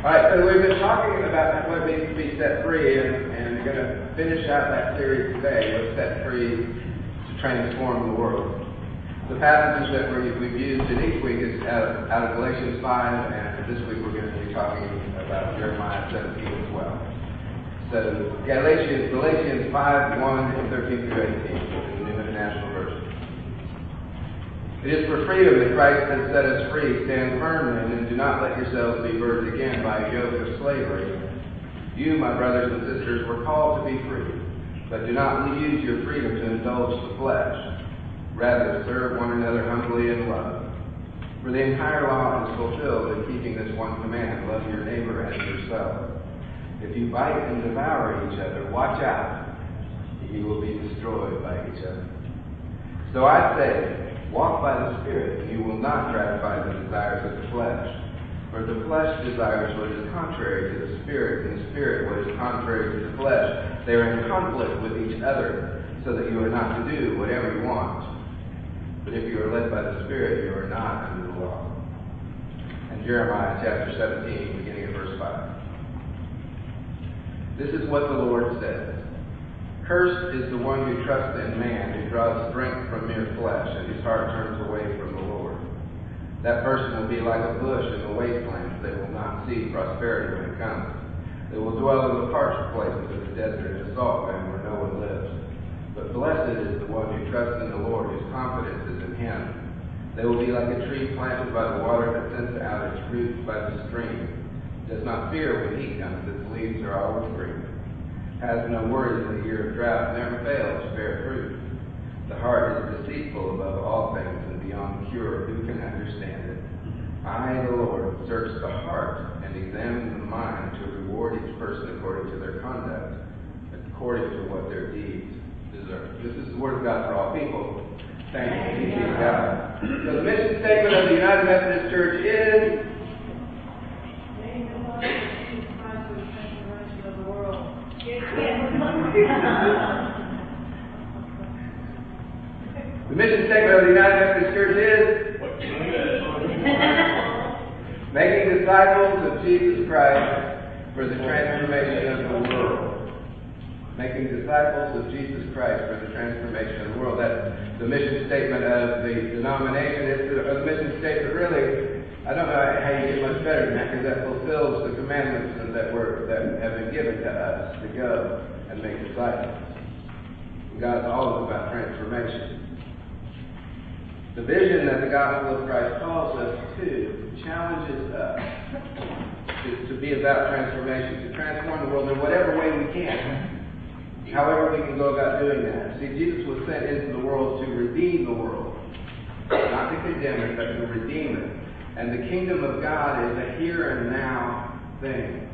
All right, so we've been talking about what needs to be set free, and, and we're going to finish out that series today with set free to transform the world. The passages that we have used in each week is out of, out of Galatians 5, and this week we're going to be talking about Jeremiah 17 as well. So Galatians, Galatians 5, 1 and 13 through 18 in the New International Version. It is for freedom that Christ has set us free. Stand firm then, and do not let yourselves be burdened again by a yoke of slavery. You, my brothers and sisters, were called to be free, but do not use your freedom to indulge the flesh. Rather, serve one another humbly in love. For the entire law is fulfilled in keeping this one command, love your neighbor as yourself. If you bite and devour each other, watch out. You will be destroyed by each other. So I say, Walk by the Spirit, and you will not gratify the desires of the flesh. For the flesh desires what is contrary to the Spirit, and the Spirit what is contrary to the flesh. They are in conflict with each other, so that you are not to do whatever you want. But if you are led by the Spirit, you are not under the law. And Jeremiah chapter 17, beginning at verse 5. This is what the Lord says. Cursed is the one who trusts in man, who draws strength from mere flesh, and whose heart turns away from the Lord. That person will be like a bush in the wasteland. They will not see prosperity when it comes. They will dwell in the parched places of the desert and salt land where no one lives. But blessed is the one who trusts in the Lord, whose confidence is in him. They will be like a tree planted by the water that sends out its roots by the stream. It does not fear when heat comes, its leaves are always green has no worries in the year of drought, never fails to bear fruit. The heart is deceitful above all things and beyond cure. Who can understand it? I, the Lord, search the heart and examine the mind to reward each person according to their conduct, according to what their deeds deserve. This is the word of God for all people. Thanks be to God. So the mission statement of the United Methodist Church is The mission statement of the United Methodist Church is making disciples of Jesus Christ for the transformation of the world. Making disciples of Jesus Christ for the transformation of the world. That's the mission statement of the denomination. It's the, the mission statement really. I don't know how you get much better than that because that fulfills the commandments that were that have been given to us to go and make disciples. God's always about transformation. The vision that the gospel of Christ calls us to challenges us to, to be about transformation, to transform the world in whatever way we can. However we can go about doing that. See, Jesus was sent into the world to redeem the world. Not to condemn it, but to redeem it. And the kingdom of God is a here and now thing.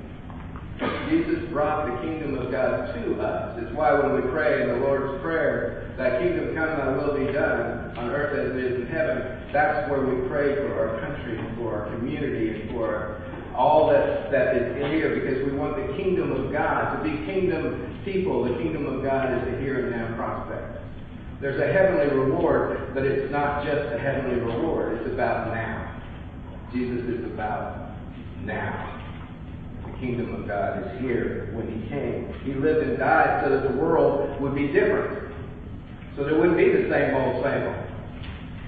Jesus brought the kingdom of God to us. It's why when we pray in the Lord's Prayer, Thy kingdom come, Thy will be done on earth as it is in heaven, that's where we pray for our country and for our community and for all that, that is here because we want the kingdom of God to be kingdom people. The kingdom of God is a here and now prospect. There's a heavenly reward, but it's not just a heavenly reward. It's about now. Jesus is about now kingdom of God is here when he came. He lived and died so that the world would be different. So there wouldn't be the same old, same old.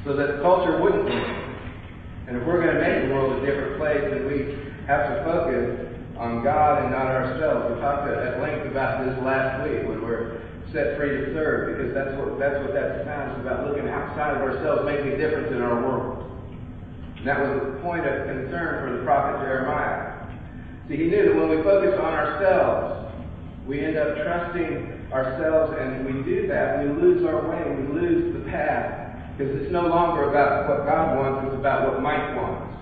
So that culture wouldn't be. And if we're going to make the world a different place, then we have to focus on God and not ourselves. We talked at length about this last week when we're set free to serve, because that's what that's what that's about. It's about looking outside of ourselves, making a difference in our world. And that was a point of concern for the prophet Jeremiah. See, he knew that when we focus on ourselves, we end up trusting ourselves, and we do that, we lose our way, we lose the path, because it's no longer about what God wants, it's about what Mike wants.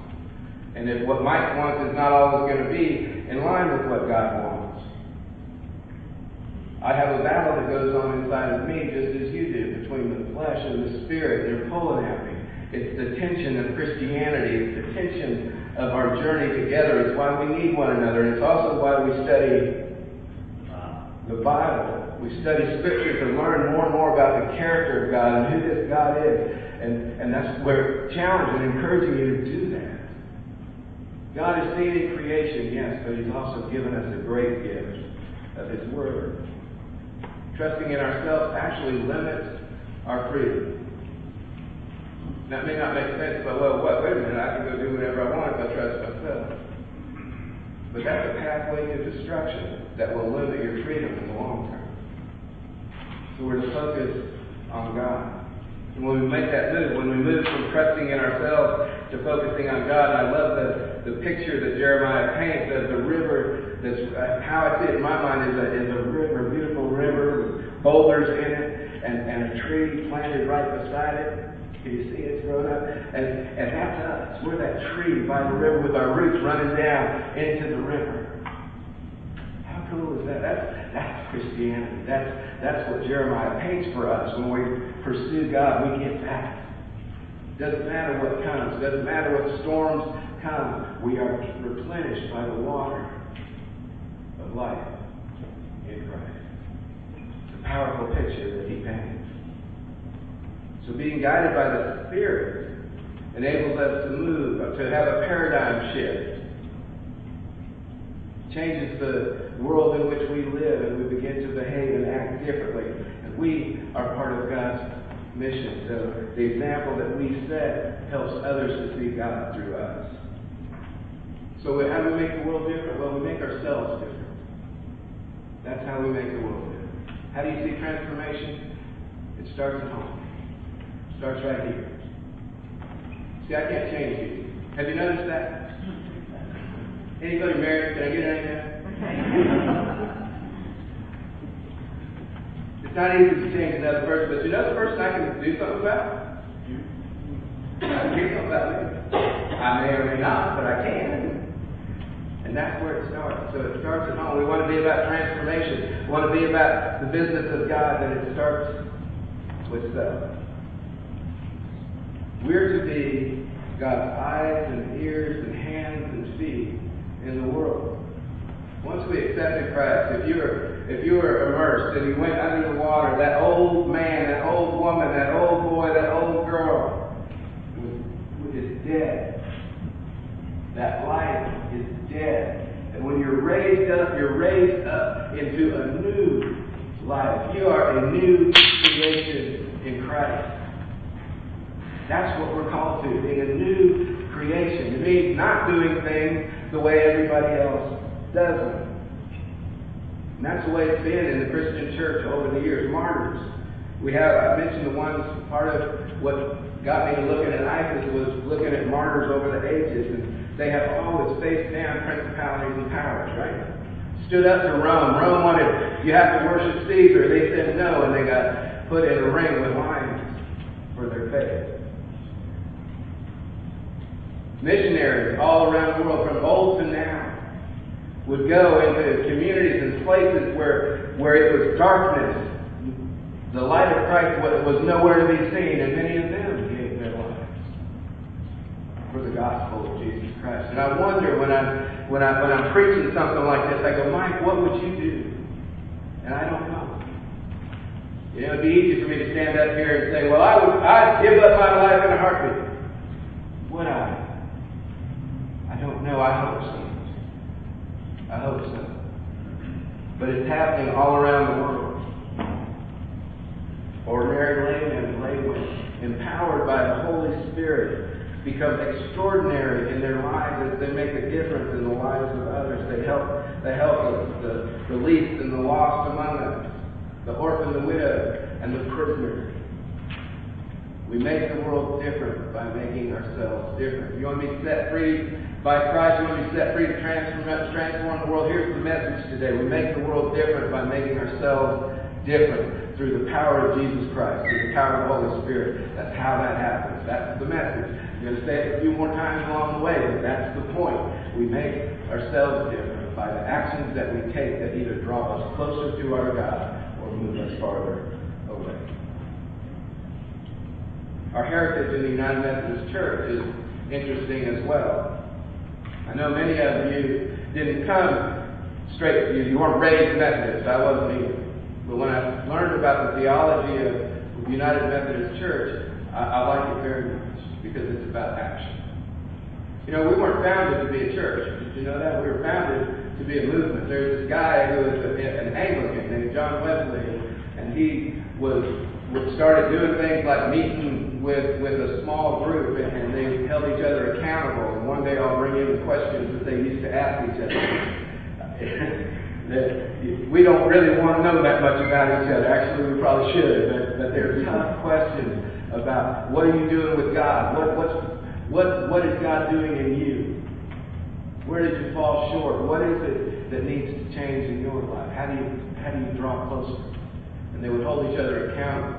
And if what Mike wants is not always going to be in line with what God wants, I have a battle that goes on inside of me just as you do between the flesh and the spirit. They're pulling at me. It's the tension of Christianity. It's the tension of our journey together. It's why we need one another. It's also why we study uh, the Bible. We study Scripture to learn more and more about the character of God and who this God is. And, and that's where challenge and encouraging you to do that. God is seen in creation, yes, but He's also given us a great gift of His Word. Trusting in ourselves actually limits our freedom. That may not make sense, but well, what? Wait a minute, I can go do whatever I want if I trust myself. But that's a pathway to destruction that will limit your freedom in the long term. So we're to focus on God. And when we make that move, when we move from trusting in ourselves to focusing on God, I love the, the picture that Jeremiah paints of the river. That's uh, how I see it in my mind is a, is a river, a beautiful river with boulders in it, and, and a tree planted right beside it. You see it's grown up? And, and that's us. We're that tree by the river with our roots running down into the river. How cool is that? That's, that's Christianity. That's, that's what Jeremiah paints for us. When we pursue God, we get that. Doesn't matter what comes. Doesn't matter what storms come. We are replenished by the water of life in Christ. It's a powerful picture that he paints. So being guided by the Spirit enables us to move, to have a paradigm shift. Changes the world in which we live and we begin to behave and act differently. And we are part of God's mission. So the example that we set helps others to see God through us. So how do we make the world different? Well, we make ourselves different. That's how we make the world different. How do you see transformation? It starts at home. Starts right here. See, I can't change you. Have you noticed that? Anybody married? Can I get an amen? It's not easy to change another person, but you know the person I can do something about? I can do something about me. I may or may not, but I can. And that's where it starts. So it starts at home. We want to be about transformation. We want to be about the business of God, and it starts with self. We're to be God's eyes and ears and hands and feet in the world. Once we accepted Christ, if you were if you were immersed and you went under the water, that old man, that old woman, that old boy, that old girl is dead. That life is dead. And when you're raised up, you're raised up into a new life. You are a new creation in Christ. That's what we're called to, being a new creation. It means not doing things the way everybody else does them. And that's the way it's been in the Christian church over the years. Martyrs. We have, I mentioned the ones, part of what got me to looking at ISIS was looking at martyrs over the ages. And they have always faced down principalities and powers, right? Stood up to Rome. Rome wanted, you have to worship Caesar. They said no, and they got put in a ring with lions for their faith missionaries all around the world, from old to now, would go into communities and places where, where it was darkness. The light of Christ was nowhere to be seen, and many of them gave their lives for the gospel of Jesus Christ. And I wonder when I'm when I when I'm preaching something like this, I go, Mike, what would you do? And I don't know. You know, it'd be easy for me to stand up here and say, Well, I would I'd give up my life in a heartbeat. Would I? I. I hope so. I hope so. But it's happening all around the world. Ordinary laymen and laywomen, empowered by the Holy Spirit, become extraordinary in their lives as they make a difference in the lives of others. They help they help the, the least and the lost among us, the orphan, the widow, and the prisoner. We make the world different by making ourselves different. You want to be set free by Christ, you want to be set free to transform, transform the world. Here's the message today. We make the world different by making ourselves different through the power of Jesus Christ, through the power of the Holy Spirit. That's how that happens. That's the message. I'm going to say it a few more times along the way, but that's the point. We make ourselves different by the actions that we take that either draw us closer to our God or move us farther away. Our heritage in the United Methodist Church is interesting as well. I know many of you didn't come straight, to you, you weren't raised Methodist. I wasn't either. But when I learned about the theology of the United Methodist Church, I, I like it very much because it's about action. You know, we weren't founded to be a church. Did you know that? We were founded to be a movement. There's this guy who was an Anglican named John Wesley, and he was started doing things like meeting with, with a small group, and, and they held each other accountable. And one day I'll bring in the questions that they used to ask each other. that we don't really want to know that much about each other. Actually, we probably should, but, but they're tough questions about what are you doing with God? What, what's what, what is God doing in you? Where did you fall short? What is it that needs to change in your life? How do you, how do you draw closer? And they would hold each other accountable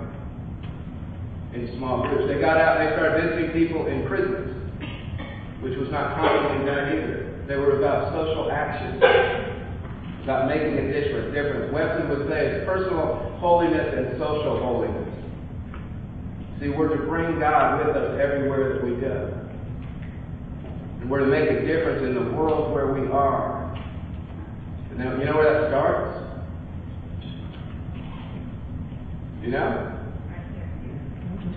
in small groups. They got out they started visiting people in prisons, which was not commonly done either. They were about social action, about making a difference. difference. Wesley would say it's personal holiness and social holiness. See, we're to bring God with us everywhere that we go. And we're to make a difference in the world where we are. And now, you know where that starts? You know?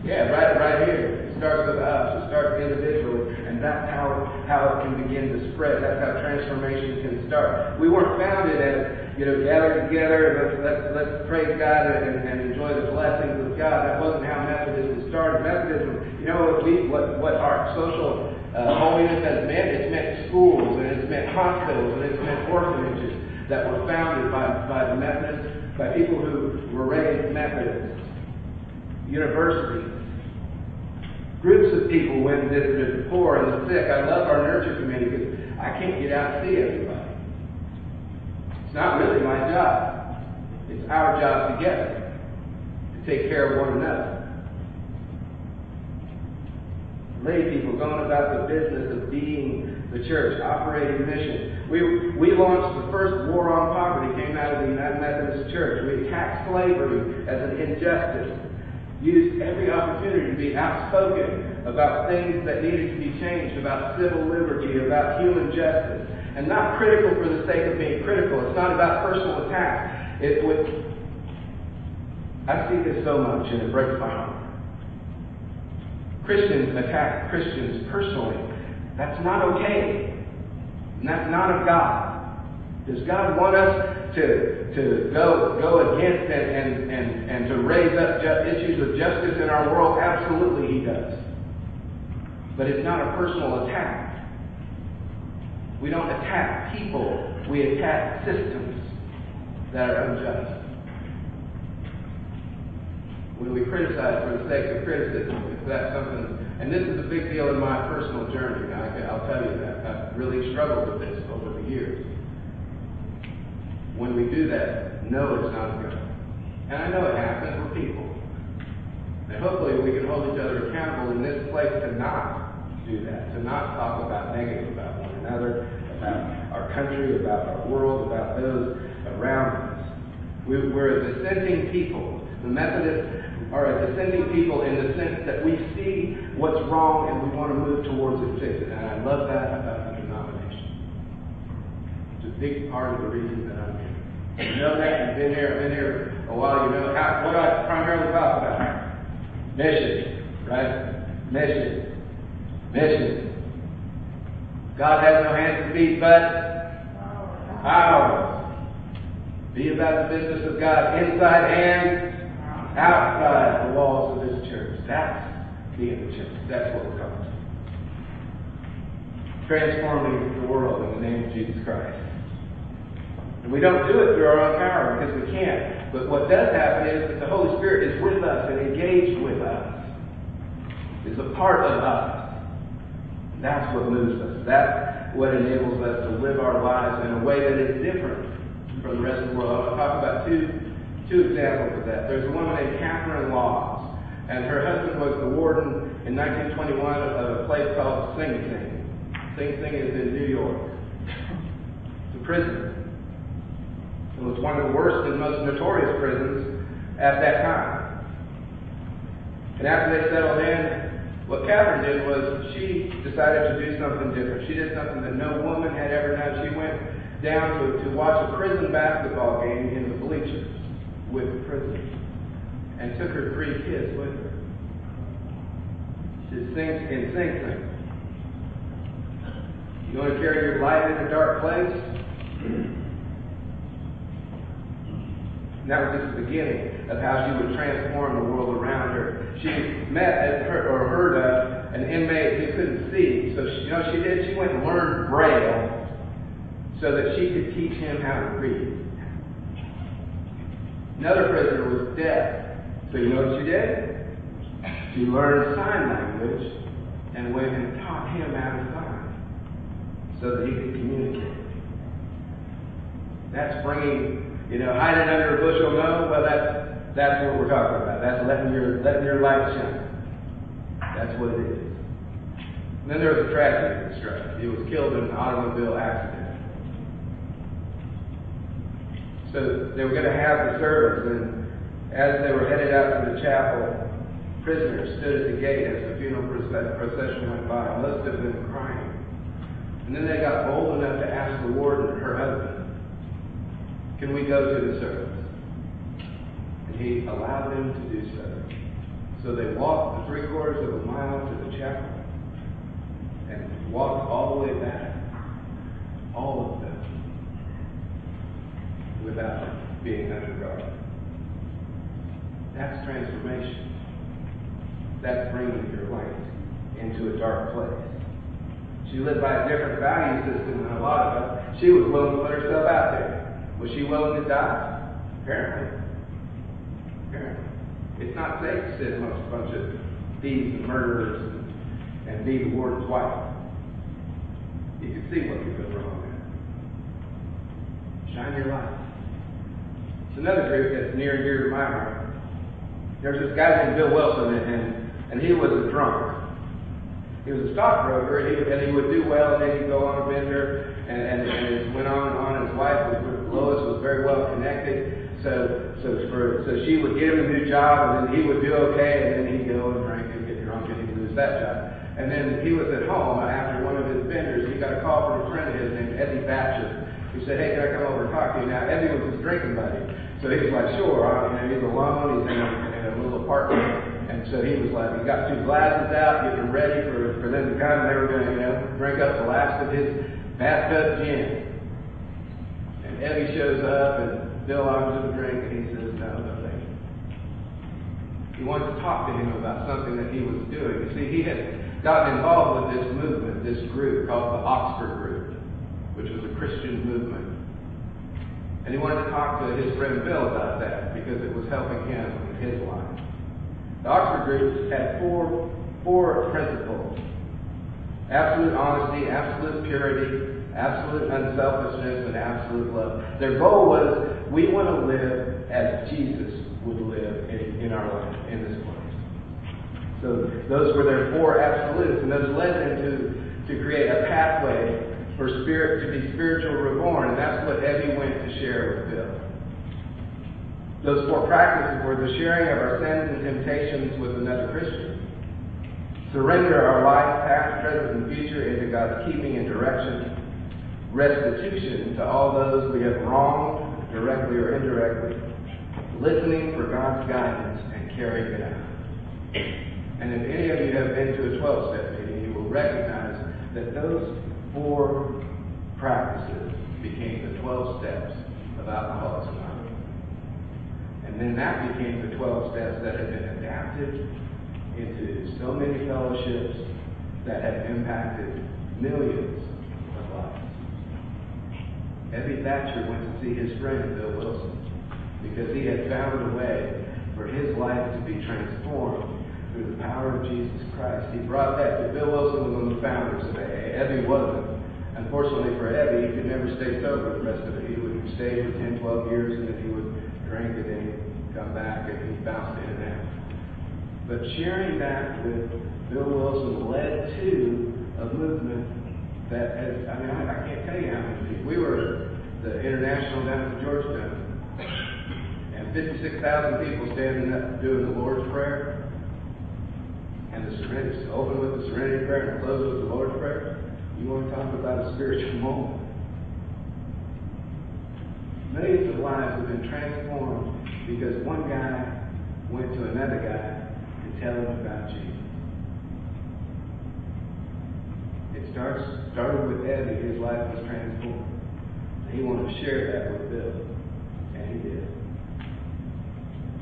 Yeah, right, right here. It starts with us. It starts individually, and that's how how it can begin to spread. That's how transformation can start. We weren't founded as you know, gather together and let's, let's, let's praise God and, and enjoy the blessings of God. That wasn't how Methodism started. Methodism, you know what, we, what, what our social uh, holiness has meant? It's meant schools and it's meant hospitals and it's meant orphanages that were founded by, by the Methodists, by people who were raised Methodists, universities. Groups of people went and visited the poor and the sick. I love our nurture committee because I can't get out and see everybody. It's not really my job. It's our job together to take care of one another. Lay people going about the business of being the church, operating mission. We, we launched the first war on poverty, came out of the United Methodist Church. We attacked slavery as an injustice. Used every opportunity to be outspoken about things that needed to be changed, about civil liberty, about human justice and not critical for the sake of being critical. It's not about personal attack. It would. I see this so much, and it breaks my heart. Christians attack Christians personally. That's not okay. And that's not of God. Does God want us to, to go, go against and, and, and, and to raise up issues of justice in our world? Absolutely, He does. But it's not a personal attack. We don't attack people, we attack systems that are unjust. When we criticize for the sake of criticism, if that's something, and this is a big deal in my personal journey, I, will tell you that. I've really struggled with this over the years. When we do that, no, it's not God. And I know it happens, we're people. And hopefully we can hold each other accountable in this place to not do that, to not talk about negative about one another, about our country, about our world, about those around us. We, are a dissenting people. The Methodists are a dissenting people in the sense that we see what's wrong and we want to move towards it fix it. And I love that about the denomination. It's a big part of the reason that I'm. You know that you've been here, been here a while. You know how, what I primarily talk about. Mission, right? Mission, mission. God has no hands and feet but ours. Be about the business of God inside and outside the walls of this church. That's being the church. That's what we're called to. Transforming the world in the name of Jesus Christ. And we don't do it through our own power because we can't. But what does happen is that the Holy Spirit is with us and engaged with us. Is a part of us. That's what moves us. That's what enables us to live our lives in a way that is different from the rest of the world. I want to talk about two, two examples of that. There's a woman named Kathryn Lawes, and her husband was the warden in 1921 of a place called Sing Sing. Sing Sing is in New York. It's a prison. It was one of the worst and most notorious prisons at that time. And after they settled in, what Kathryn did was she decided to do something different. She did something that no woman had ever done. She went down to, to watch a prison basketball game in the bleachers with the prisoners and took her three kids with her. She sings in Sing Sing. You want to carry your light in a dark place? That was just the beginning of how she would transform the world around her. She met or heard of an inmate who couldn't see. So she, you know she did? She went and learned Braille so that she could teach him how to read. Another prisoner was deaf. So you know what she did? She learned sign language and went and taught him how to sign so that he could communicate. That's bringing, you know, hiding under a bushel, no? Well, that's, that's what we're talking about. That's letting your, letting your light shine. That's what it is. And then there was a tragedy that struck. He was killed in an automobile accident. So they were going to have the service, and as they were headed out to the chapel, prisoners stood at the gate as the funeral procession went by. Most of them crying. And then they got bold enough to ask the warden, her husband, can we go to the service? And he allowed them to do so. So they walked the three quarters of a mile to the chapel and walked all the way back. All of them. Without being under guard. That's transformation. That's bringing your light into a dark place. She lived by a different value system than a lot of us. She was willing to put herself out there. Was she willing to die? Apparently. Apparently. It's not safe to sit amongst a bunch of thieves and murderers and, be the warden's wife. You can see what could go wrong there. Shine your light. It's another group that's near and dear to my heart. There's this guy named Bill Wilson, and, and, he was a drunk. He was a stockbroker, and he, would, and he would do well, and then he'd go on a bender, and, and, and it went on and on. and His wife was Lois was very well connected, so so for so she would get him a new job, and then he would do okay, and then he'd go and drink and get drunk, and he'd lose that job. And then he was at home after one of his benders. He got a call from a friend of his named Ebby Thacher. He said, "Hey, can I come over and talk to you?" Now Ebby was his drinking buddy, so he was like, "Sure." I, you know, he's alone. He's in a, in a little apartment, and so he was like, he got two glasses out, getting ready for for them to come. They were going to, you know, drink up the last of his bathtub gin. And Ebby shows up, and Bill offers him a drink, and he says, "No, no, thank you." He wanted to talk to him about something that he was doing. You see, he had gotten involved with this movement, this group called the Oxford Group, which was a Christian movement. And he wanted to talk to his friend Bill about that because it was helping him in his life. The Oxford Group had four, four principles absolute honesty, absolute purity, absolute unselfishness, and absolute love. Their goal was we want to live as Jesus would live in, in our life, in this place. So those were their four absolutes, and those led them to, to create a pathway for spirit to be spiritual reborn, and that's what Ebby went to share with Bill. Those four practices were the sharing of our sins and temptations with another Christian, surrender our life, past, present, and future, into God's keeping and direction, restitution to all those we have wronged, directly or indirectly, listening for God's guidance, and carrying it out. And if any of you have been to a 12 step meeting, you will recognize that those four practices became the 12 steps of Alcoholics Anonymous. And then that became the 12 steps that have been adapted into so many fellowships that have impacted millions. Ebby Thacher went to see his friend Bill Wilson because he had found a way for his life to be transformed through the power of Jesus Christ. He brought that to Bill Wilson was one of the founders of AA. Ebby wasn't. Unfortunately for Ebby, he could never stay sober the rest of it. He would stay for 10, 12 years and then he would drink and then come back and he bounced in and out. But sharing that with Bill Wilson led to a movement that has, I mean, I, can't tell you how many. We were the international down at Georgia Dome, and 56,000 people standing up doing the Lord's Prayer and the Serenity. So open with the Serenity Prayer and close with the Lord's Prayer. You want to talk about a spiritual moment. Millions of lives have been transformed because one guy went to another guy to tell him about Jesus. It starts started with Ebby. His life was transformed. He wanted to share that with Bill, and he did.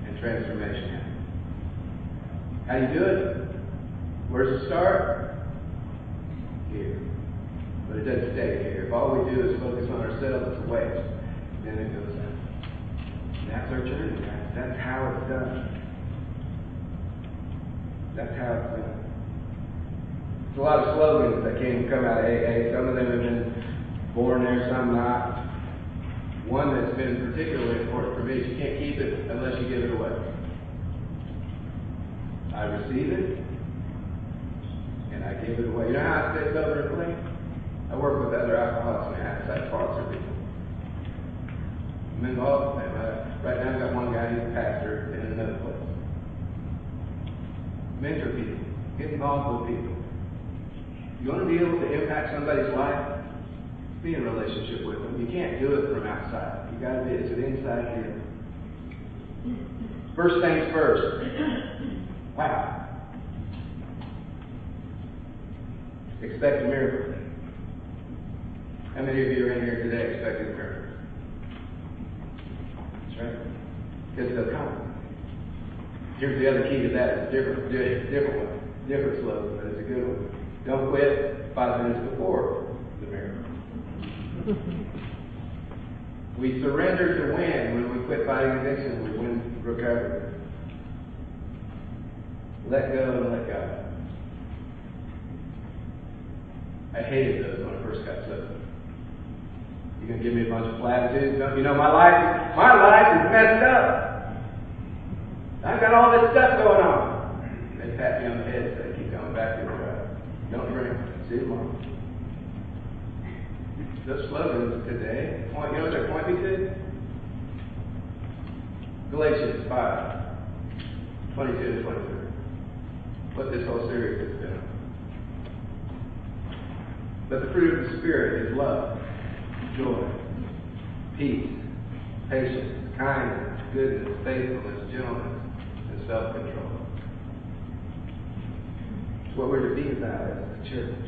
And transformation happened. How do you do it? Where's it start? Here. But it doesn't stay here. If all we do is focus on ourselves, it's a waste. Then it goes out. That's our journey, guys. That's how it's done. That's how it's done. A lot of slogans that came come out of AA. Some of them have been born there, some not. One that's been particularly important for me is you can't keep it unless you give it away. I receive it, and I give it away. You know how I stay sober and clean? I work with other alcoholics and I sponsor people. I'm involved with them. I, right now I've got one guy, he's a pastor in another place. Mentor people. Get involved with people. You want to be able to impact somebody's life? Be in a relationship with them. You can't do it from outside. You got to be. It's an inside deal. First things first. Wow. Expect a miracle. How many of you are in here today expecting a miracle? That's right. Because they'll come. Here's the other key to that. It's different, different one, different slogan, but it's a good one. Don't quit five minutes before the miracle. we surrender to win when we quit fighting addiction. We win recovery. Let go and let God. I hated those when I first got sober. You're gonna give me a bunch of platitudes? Don't you know my life? My life is messed up. I've got all this stuff going on. They pat me on the head and say, "Keep going back to the. Don't drink. Tomorrow." Those slogans today point. You know what point me to? Galatians five, 22 to 23. What this whole series has been. But the fruit of the Spirit is love, joy, peace, patience, kindness, goodness, faithfulness, gentleness, and self-control. What we're to be about as the church.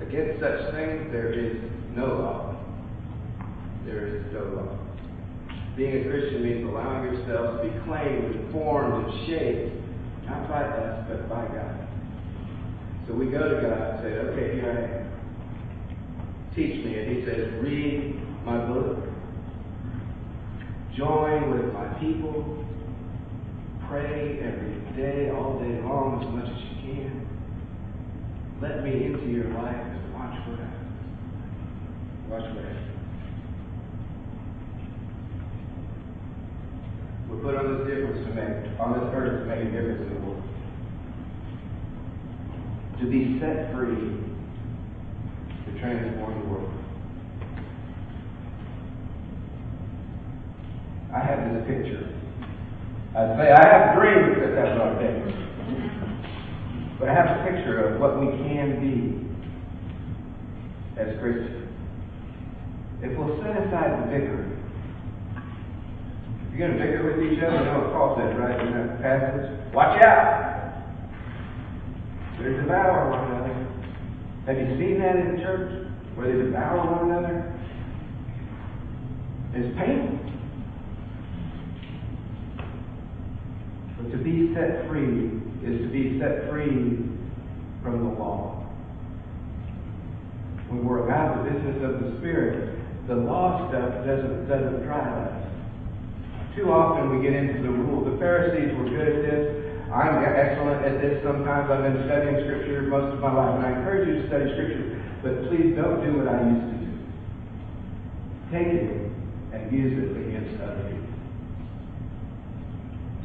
Against such things there is no law. There is no law. Being a Christian means allowing yourself to be claimed and formed and shaped, not by us, but by God. So we go to God and say, okay, here I am teach me. And he says, read my book, join with my people, pray every day, all day long, as much as you. Let me into your life and watch what happens. Watch what happens. We're put on this difference to make, on this earth to make a difference in the world. To be set free to transform the world. I have this picture. I'd say I have dreams that that's not there. But I have a picture of what we can be as Christians. If we'll set aside the bickering, if you're going to bicker with each other, you know what Paul says, right, in that passage? Watch out! They devour one another. Have you seen that in the church? Where they devour one another? It's painful. But to be set free is to be set free from the law. When we're about the business of the Spirit, the law stuff doesn't, doesn't drive us. Too often we get into the rule. The Pharisees were good at this. I'm excellent at this sometimes. I've been studying Scripture most of my life, and I encourage you to study Scripture, but please don't do what I used to do. Take it and use it against other people.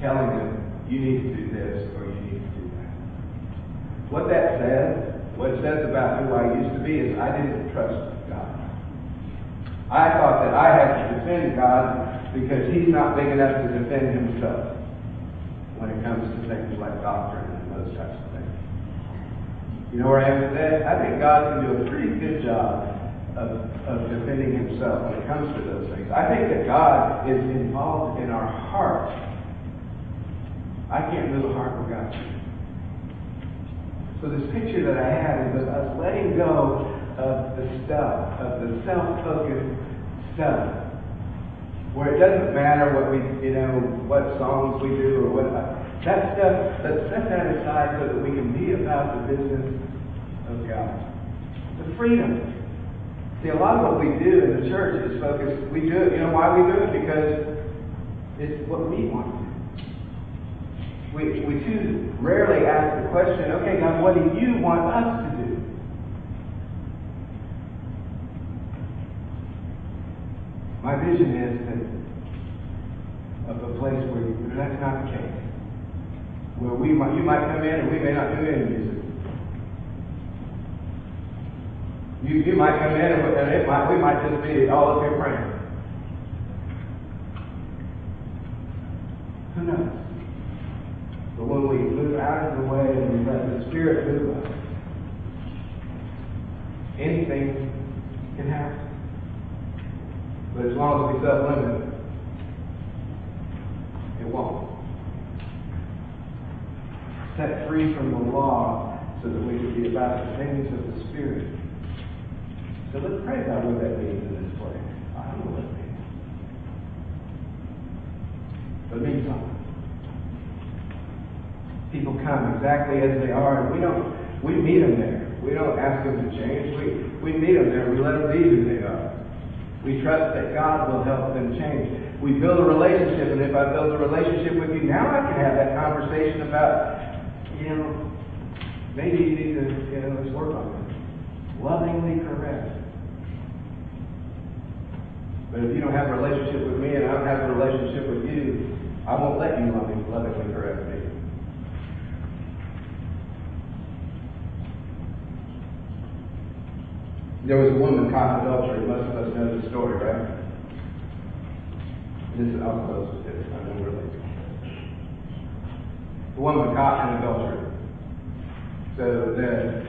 Telling them, you need to do this or you need to do that. What that says, what it says about who I used to be is I didn't trust God. I thought that I had to defend God because He's not big enough to defend Himself when it comes to things like doctrine and those types of things. You know where I am today? I think God can do a pretty good job of, of defending himself when it comes to those things. I think that God is involved in our heart. I can't a heart where God So this picture that I have is of us letting go of the stuff, of the self-focused stuff. Where it doesn't matter what we, you know, what songs we do or what, uh, that stuff, let's set that aside so that we can be about the business of God. The freedom. See, a lot of what we do in the church is focused, we do it, you know why we do it? Because it's what we want to do. We, we too rarely ask the question, okay, God, what do you want us to do? My vision is that of a place where that's not the case. Where we might, you might come in and we may not do any music. You, you might come in and, and it might, we might just be all up here praying. Who knows? But when we move out of the way and we let the Spirit move us, anything can happen. But as long as we self-limit, it won't. Set free from the law so that we can be about the things of the Spirit. So let's pray about what that means in this place. I don't know what it means. But meantime, people come exactly as they are, and we don't, we meet them there. We don't ask them to change. We, we meet them there. We let them be who they are. We trust that God will help them change. We build a relationship, and if I build a relationship with you, now I can have that conversation about, you know, maybe you need to, you know, let's work on this. Lovingly correct. But if you don't have a relationship with me and I don't have a relationship with you, I won't let you lovingly, lovingly correct me. There was a woman caught in adultery. Most of us know the story, right? This is, I'll close with this. I know we're. The woman caught in adultery. So then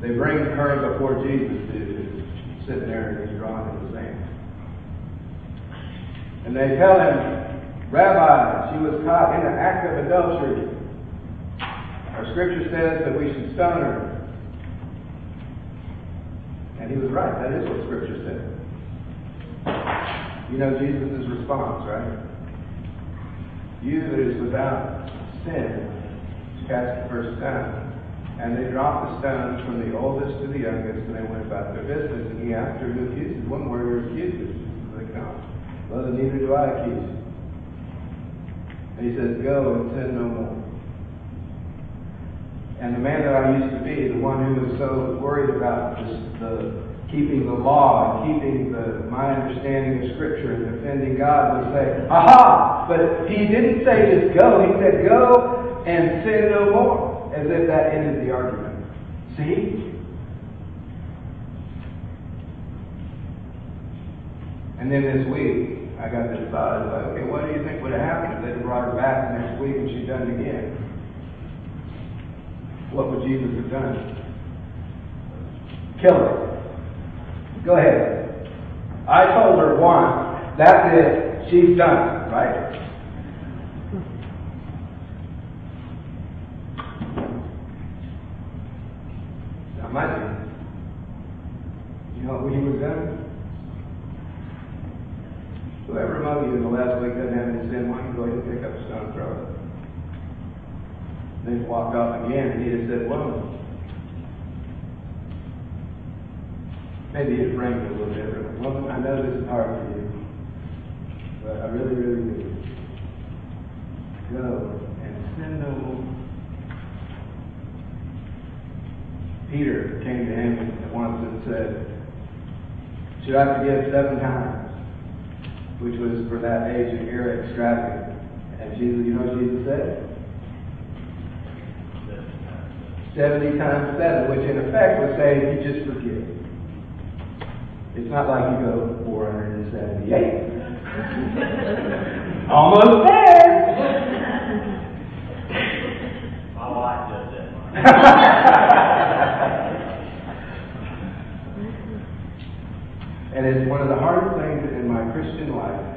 they bring her before Jesus, who's sitting there and he's drawing in the sand. And they tell him, Rabbi, she was caught in the act of adultery. Our scripture says that we should stone her. And he was right. That is what Scripture said. You know Jesus' response, right? You that is without sin, cast the first stone. And they dropped the stones from the oldest to the youngest, and they went about their business. And he asked her who accuses. One word, your accusers. She's like, no. Well, neither do I accuse. And he says, go and sin no more. And the man that I used to be, the one who was so worried about this, the keeping the law and keeping the, my understanding of Scripture and defending God, would say, "Aha!" But he didn't say just go. He said, "Go and sin no more," as if that ended the argument. See? And then this week, I got this thought. Like, okay, what do you think would have happened if they'd brought her back next week and she'd done it again? What would Jesus have done? Kill her. Go ahead. I told her once, that's it, she's done, right? That be. You know what he was done? Whoever among you in the last week doesn't have any sin, why don't you go ahead and pick up a stone and throw it? Then he walked off again, and he had said, Well, Maybe it it a little bit. Well, I know this is hard for you, but I really, really do. Go and sin no more. Peter came to him once and said, Should I forgive seven times? Which was for that age an era extravagant. And Jesus, you know what Jesus said? 70 times 7, which in effect was saying you just forgive. It's not like you go 478. Almost there. My wife does that. and it's one of the hardest things in my Christian life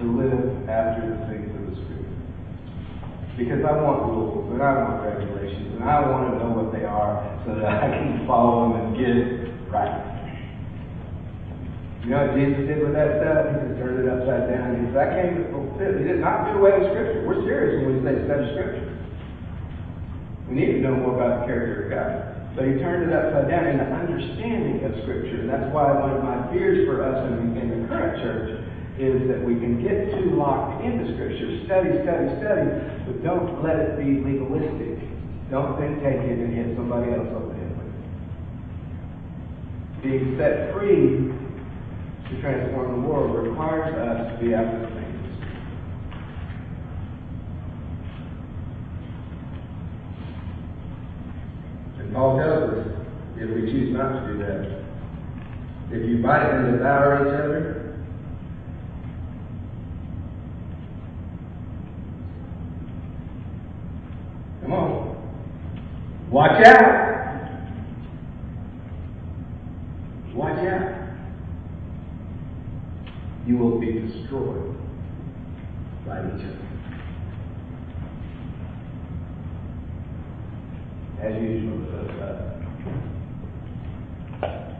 to live after the things of the Spirit. Because I want rules and I want regulations and I want to know what they are so that I can follow them and get it right. You know what Jesus did with that stuff? He just turned it upside down. He said, I came to fulfill. He did not do away with Scripture. We're serious when we say study Scripture. We need to know more about the character of God. But he turned it upside down in the understanding of Scripture. And that's why one of my fears for us in, in the current church is that we can get too locked into Scripture. Study, study, study, but don't let it be legalistic. Don't then take it and hit somebody else over the head with it. Being set free to transform the world requires us to be after the things. And Paul tells us, if we choose not to do that, if you bite and devour each other, come on, watch out. Watch out. You will be destroyed by each other. As usual, uh,